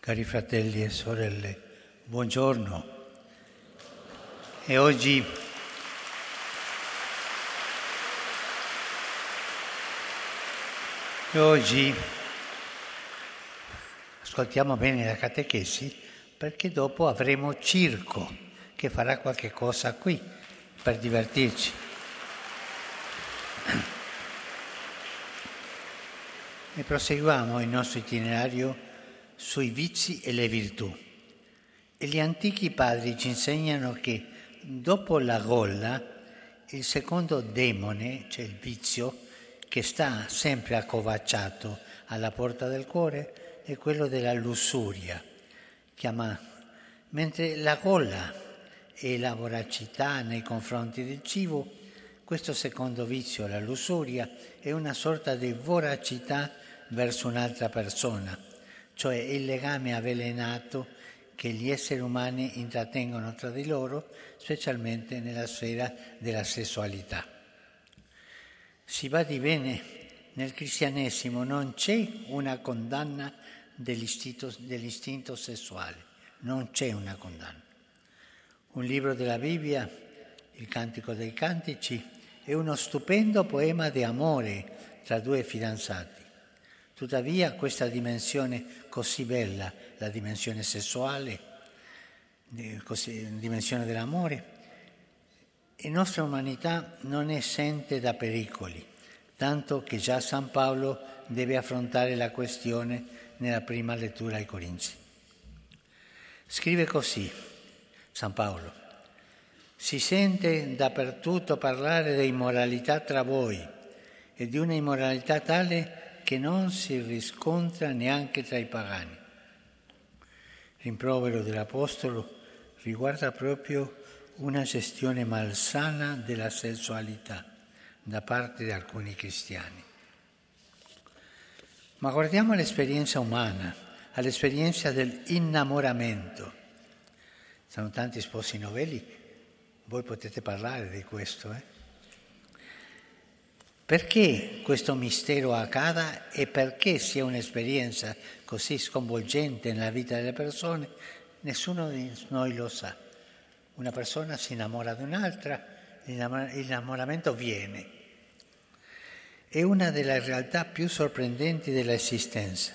Cari fratelli e sorelle, buongiorno. E oggi e oggi ascoltiamo bene la catechesi perché dopo avremo Circo che farà qualche cosa qui per divertirci. E proseguiamo il nostro itinerario sui vizi e le virtù. E gli antichi padri ci insegnano che dopo la gola, il secondo demone, cioè il vizio, che sta sempre accovacciato alla porta del cuore, è quello della lussuria, chiama, mentre la gola e la voracità nei confronti del cibo, questo secondo vizio, la lussuria, è una sorta di voracità verso un'altra persona cioè il legame avvelenato che gli esseri umani intrattengono tra di loro, specialmente nella sfera della sessualità. Si va di bene, nel cristianesimo non c'è una condanna dell'istinto, dell'istinto sessuale, non c'è una condanna. Un libro della Bibbia, il Cantico dei Cantici, è uno stupendo poema di amore tra due fidanzati. Tuttavia questa dimensione così bella, la dimensione sessuale, la dimensione dell'amore, la nostra umanità non è esente da pericoli, tanto che già San Paolo deve affrontare la questione nella prima lettura ai Corinzi. Scrive così San Paolo, si sente dappertutto parlare di immoralità tra voi e di una immoralità tale che non si riscontra neanche tra i pagani. Rimprovero dell'Apostolo riguarda proprio una gestione malsana della sessualità da parte di alcuni cristiani. Ma guardiamo all'esperienza umana, all'esperienza dell'innamoramento. Sono tanti sposi novelli, voi potete parlare di questo, eh? Perché questo mistero accada e perché sia un'esperienza così sconvolgente nella vita delle persone, nessuno di noi lo sa. Una persona si innamora di un'altra, l'innamoramento viene. È una delle realtà più sorprendenti dell'esistenza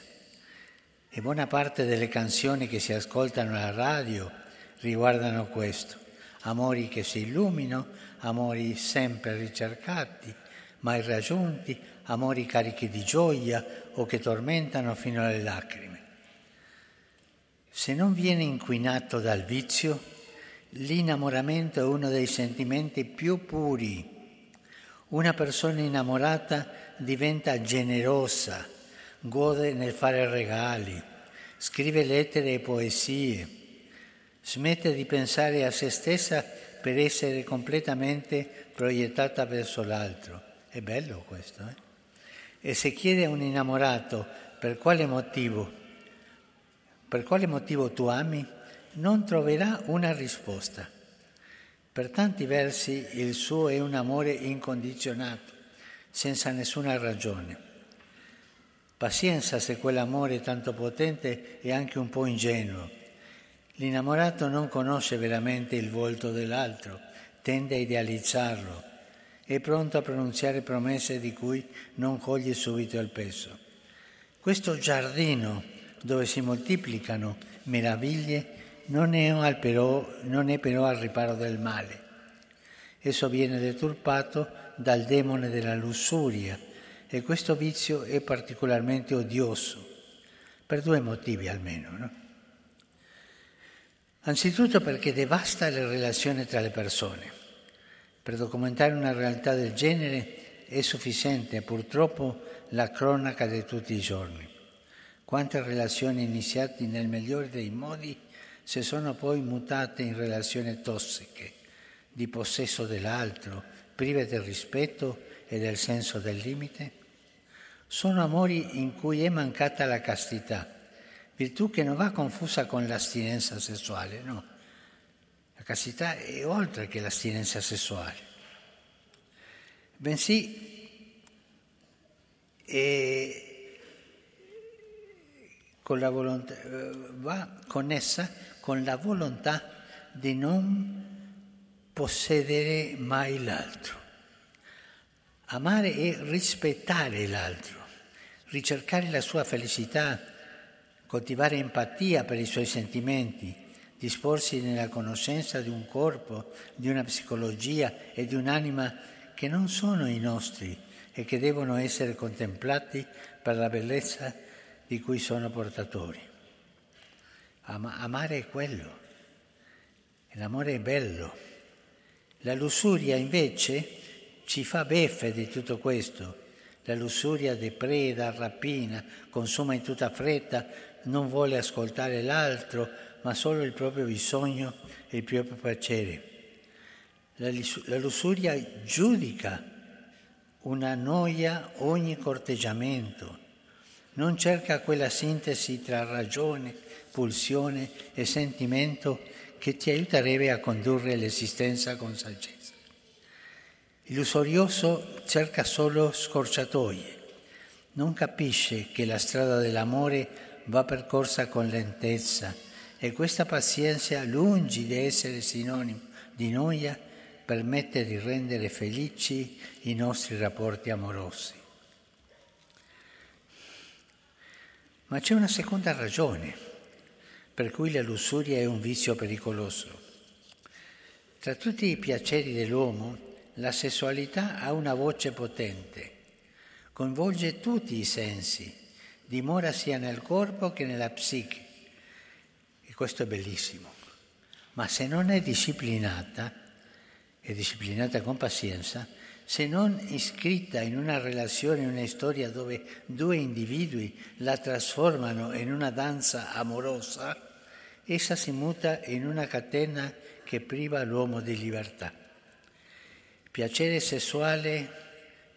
e buona parte delle canzoni che si ascoltano alla radio riguardano questo. Amori che si illuminano, amori sempre ricercati, mai raggiunti, amori carichi di gioia o che tormentano fino alle lacrime. Se non viene inquinato dal vizio, l'innamoramento è uno dei sentimenti più puri. Una persona innamorata diventa generosa, gode nel fare regali, scrive lettere e poesie, smette di pensare a se stessa per essere completamente proiettata verso l'altro è bello questo, eh? E se chiede a un innamorato per quale motivo, per quale motivo tu ami, non troverà una risposta. Per tanti versi il suo è un amore incondizionato, senza nessuna ragione. Pazienza se quell'amore tanto potente è anche un po' ingenuo. L'innamorato non conosce veramente il volto dell'altro, tende a idealizzarlo è pronto a pronunziare promesse di cui non coglie subito il peso. Questo giardino dove si moltiplicano meraviglie non è, però, non è però al riparo del male. Esso viene deturpato dal demone della lussuria e questo vizio è particolarmente odioso, per due motivi almeno. No? Anzitutto perché devasta le relazioni tra le persone. Per documentare una realtà del genere è sufficiente purtroppo la cronaca di tutti i giorni. Quante relazioni iniziate nel migliore dei modi si sono poi mutate in relazioni tossiche, di possesso dell'altro, prive del rispetto e del senso del limite? Sono amori in cui è mancata la castità, virtù che non va confusa con l'astinenza sessuale, no castità è oltre che l'astinenza sessuale, bensì è con volontà, va connessa con la volontà di non possedere mai l'altro. Amare è rispettare l'altro, ricercare la sua felicità, coltivare empatia per i suoi sentimenti, disporsi nella conoscenza di un corpo, di una psicologia e di un'anima che non sono i nostri e che devono essere contemplati per la bellezza di cui sono portatori. Am- amare è quello, l'amore è bello. La lussuria invece ci fa beffe di tutto questo. La lussuria depreda, rapina, consuma in tutta fretta, non vuole ascoltare l'altro, ma solo il proprio bisogno e il proprio piacere. La, la lussuria giudica una noia ogni corteggiamento, non cerca quella sintesi tra ragione, pulsione e sentimento che ti aiuterebbe a condurre l'esistenza con saggezza. Il lussurioso cerca solo scorciatoie, non capisce che la strada dell'amore va percorsa con lentezza e questa pazienza, lungi di essere sinonimo di noia, permette di rendere felici i nostri rapporti amorosi. Ma c'è una seconda ragione per cui la lussuria è un vizio pericoloso. Tra tutti i piaceri dell'uomo, la sessualità ha una voce potente, coinvolge tutti i sensi, dimora sia nel corpo che nella psiche. E questo è bellissimo. Ma se non è disciplinata, è disciplinata con pazienza, se non iscritta in una relazione, in una storia dove due individui la trasformano in una danza amorosa, essa si muta in una catena che priva l'uomo di libertà. Piacere sessuale,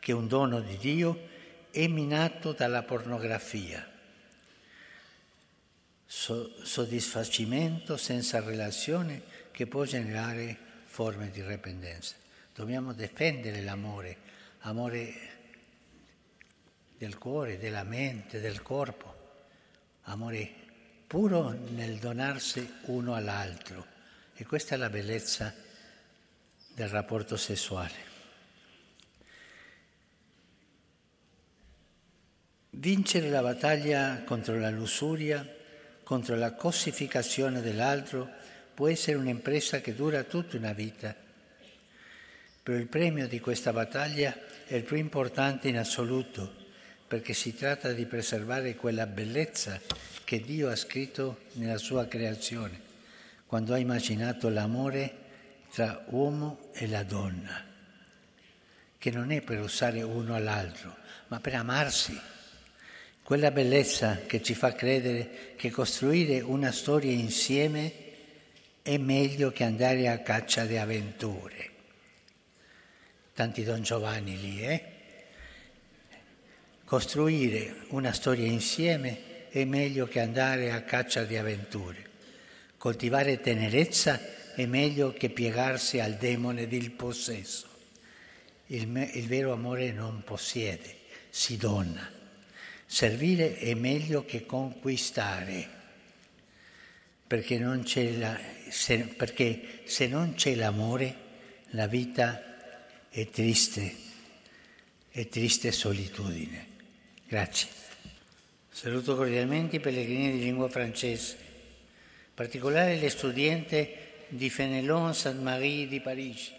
che è un dono di Dio, è minato dalla pornografia. So, soddisfacimento senza relazione che può generare forme di dipendenza. Dobbiamo difendere l'amore, amore del cuore, della mente, del corpo, amore puro nel donarsi uno all'altro. E questa è la bellezza del rapporto sessuale. Vincere la battaglia contro la lussuria, contro la cossificazione dell'altro, può essere un'impresa che dura tutta una vita. Però il premio di questa battaglia è il più importante in assoluto, perché si tratta di preservare quella bellezza che Dio ha scritto nella sua creazione, quando ha immaginato l'amore tra uomo e la donna, che non è per usare uno all'altro, ma per amarsi. Quella bellezza che ci fa credere che costruire una storia insieme è meglio che andare a caccia di avventure. Tanti Don Giovanni lì, eh? Costruire una storia insieme è meglio che andare a caccia di avventure. Coltivare tenerezza è meglio che piegarsi al demone del possesso. Il, me, il vero amore non possiede, si dona. Servire è meglio che conquistare, perché, non la, se, perché se non c'è l'amore la vita è triste, è triste solitudine. Grazie. Saluto cordialmente i pellegrini di lingua francese, in particolare le studenti di Fenelon Sainte-Marie di Parigi.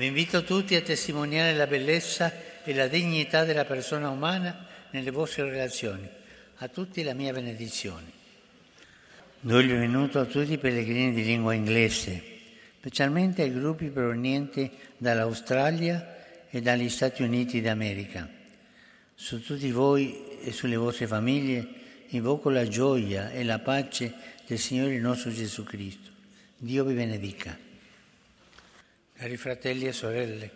Vi invito tutti a testimoniare la bellezza e la dignità della persona umana nelle vostre relazioni. A tutti la mia benedizione. Do il benvenuto a tutti i pellegrini di lingua inglese, specialmente ai gruppi provenienti dall'Australia e dagli Stati Uniti d'America. Su tutti voi e sulle vostre famiglie invoco la gioia e la pace del Signore nostro Gesù Cristo. Dio vi benedica. Cari fratelli e sorelle,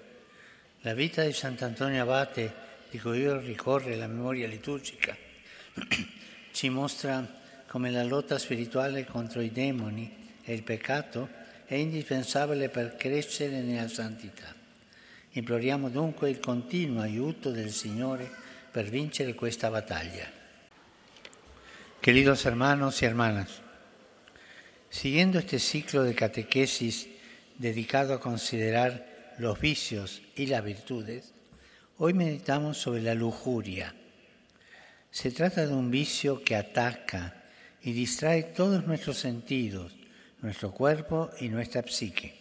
la vita di Sant'Antonio Abate, di cui io ricorre la memoria liturgica, ci mostra come la lotta spirituale contro i demoni e il peccato è indispensabile per crescere nella santità. Imploriamo dunque il continuo aiuto del Signore per vincere questa battaglia. Queridos hermanos y hermanas, siguiendo este ciclo de catequesis dedicado a considerar los vicios y las virtudes, hoy meditamos sobre la lujuria. Se trata de un vicio que ataca y distrae todos nuestros sentidos, nuestro cuerpo y nuestra psique.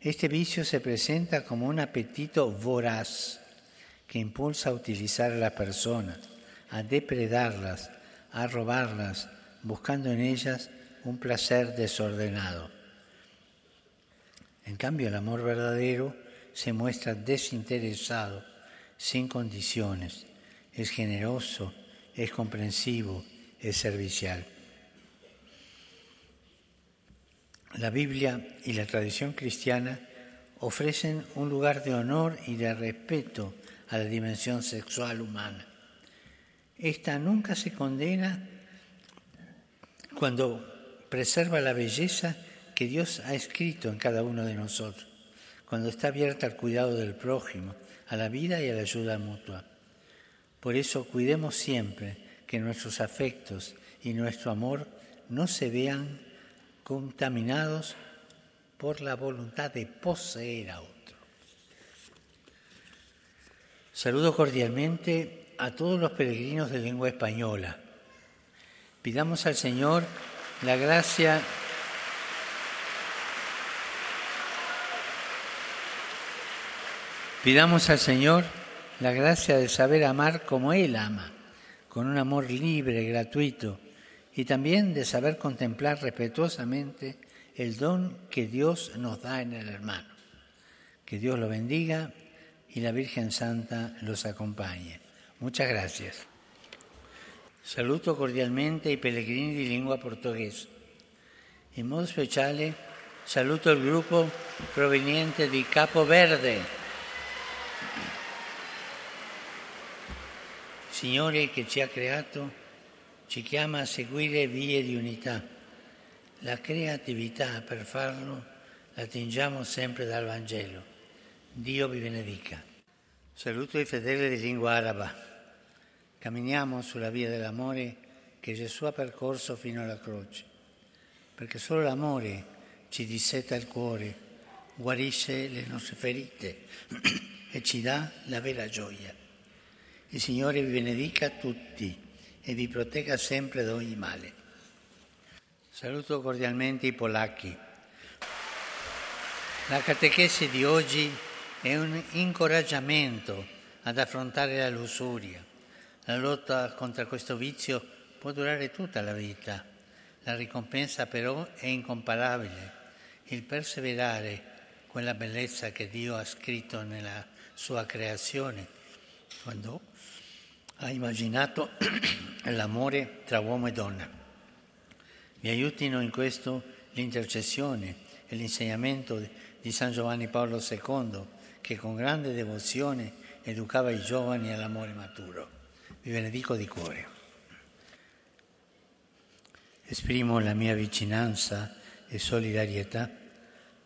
Este vicio se presenta como un apetito voraz que impulsa a utilizar a las personas, a depredarlas, a robarlas, buscando en ellas un placer desordenado. En cambio, el amor verdadero se muestra desinteresado, sin condiciones, es generoso, es comprensivo, es servicial. La Biblia y la tradición cristiana ofrecen un lugar de honor y de respeto a la dimensión sexual humana. Esta nunca se condena cuando preserva la belleza que Dios ha escrito en cada uno de nosotros, cuando está abierta al cuidado del prójimo, a la vida y a la ayuda mutua. Por eso cuidemos siempre que nuestros afectos y nuestro amor no se vean contaminados por la voluntad de poseer a otro. Saludo cordialmente a todos los peregrinos de lengua española. Pidamos al Señor la gracia Pidamos al Señor la gracia de saber amar como Él ama, con un amor libre, gratuito, y también de saber contemplar respetuosamente el don que Dios nos da en el hermano. Que Dios lo bendiga y la Virgen Santa los acompañe. Muchas gracias. Saluto cordialmente i pellegrini di lingua portoghese. In modo speciale saluto il gruppo proveniente di Capo Verde. Signore che ci ha creato ci chiama a seguire vie di unità. La creatività per farlo la attingiamo sempre dal Vangelo. Dio vi benedica. Saluto i fedeli di lingua araba. Camminiamo sulla via dell'amore che Gesù ha percorso fino alla croce, perché solo l'amore ci disseta il cuore, guarisce le nostre ferite e ci dà la vera gioia. Il Signore vi benedica tutti e vi protegga sempre da ogni male. Saluto cordialmente i polacchi. La catechesi di oggi è un incoraggiamento ad affrontare la lussuria. La lotta contro questo vizio può durare tutta la vita. La ricompensa però è incomparabile. Il perseverare quella bellezza che Dio ha scritto nella sua creazione, quando ha immaginato l'amore tra uomo e donna. Mi aiutino in questo l'intercessione e l'insegnamento di San Giovanni Paolo II, che con grande devozione educava i giovani all'amore maturo. Vi benedico di cuore. Esprimo la mia vicinanza e solidarietà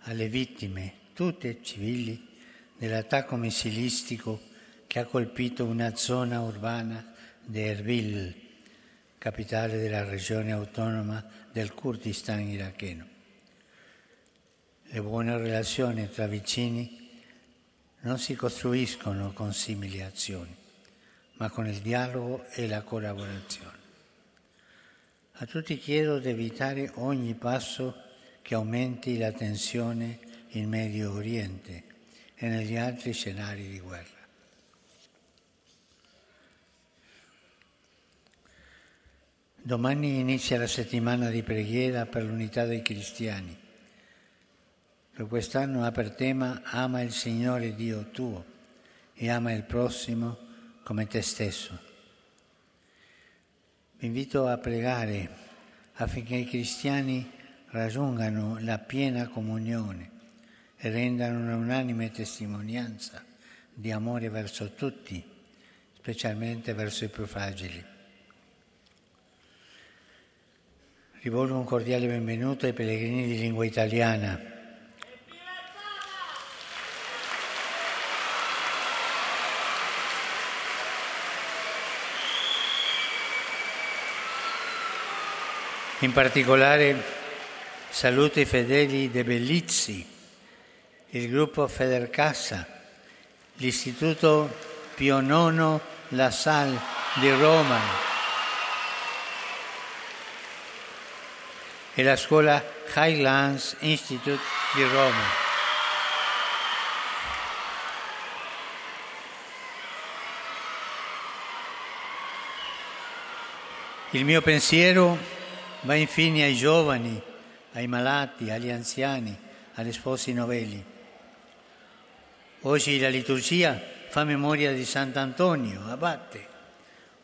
alle vittime, tutte civili, dell'attacco missilistico che ha colpito una zona urbana di Erbil, capitale della regione autonoma del Kurdistan iracheno. Le buone relazioni tra vicini non si costruiscono con simili azioni, ma con il dialogo e la collaborazione. A tutti chiedo di evitare ogni passo che aumenti la tensione in Medio Oriente e negli altri scenari di guerra. Domani inizia la settimana di preghiera per l'unità dei cristiani. Per quest'anno ha per tema ama il Signore Dio tuo e ama il prossimo come te stesso. Vi invito a pregare affinché i cristiani raggiungano la piena comunione e rendano un'unanime testimonianza di amore verso tutti, specialmente verso i più fragili. Rivolgo un cordiale benvenuto ai pellegrini di lingua italiana. In particolare saluto i fedeli De Bellizzi, il gruppo Federcassa, l'Istituto Pio IX La Salle di Roma. E la scuola Highlands Institute di Roma. Il mio pensiero va infine ai giovani, ai malati, agli anziani, agli sposi novelli. Oggi la liturgia fa memoria di Sant'Antonio, abate,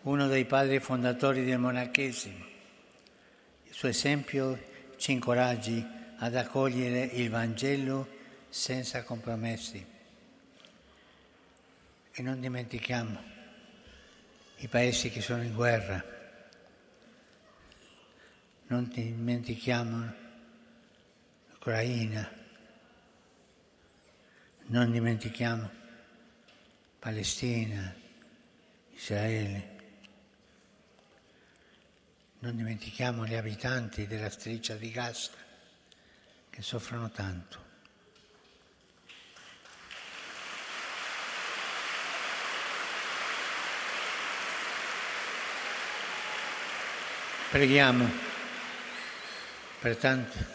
uno dei padri fondatori del monachesimo. Suo esempio ci incoraggi ad accogliere il Vangelo senza compromessi. E non dimentichiamo i paesi che sono in guerra. Non dimentichiamo l'Ucraina, non dimentichiamo Palestina, Israele, non dimentichiamo gli abitanti della striscia di Gaza che soffrono tanto. Preghiamo per tante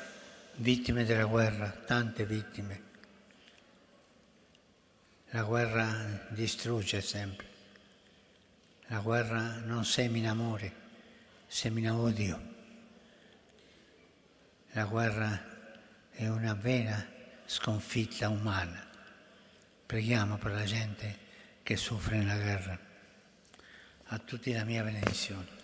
vittime della guerra, tante vittime. La guerra distrugge sempre. La guerra non semina amore, semina odio. La guerra è una vera sconfitta umana. Preghiamo per la gente che soffre nella guerra. A tutti la mia benedizione.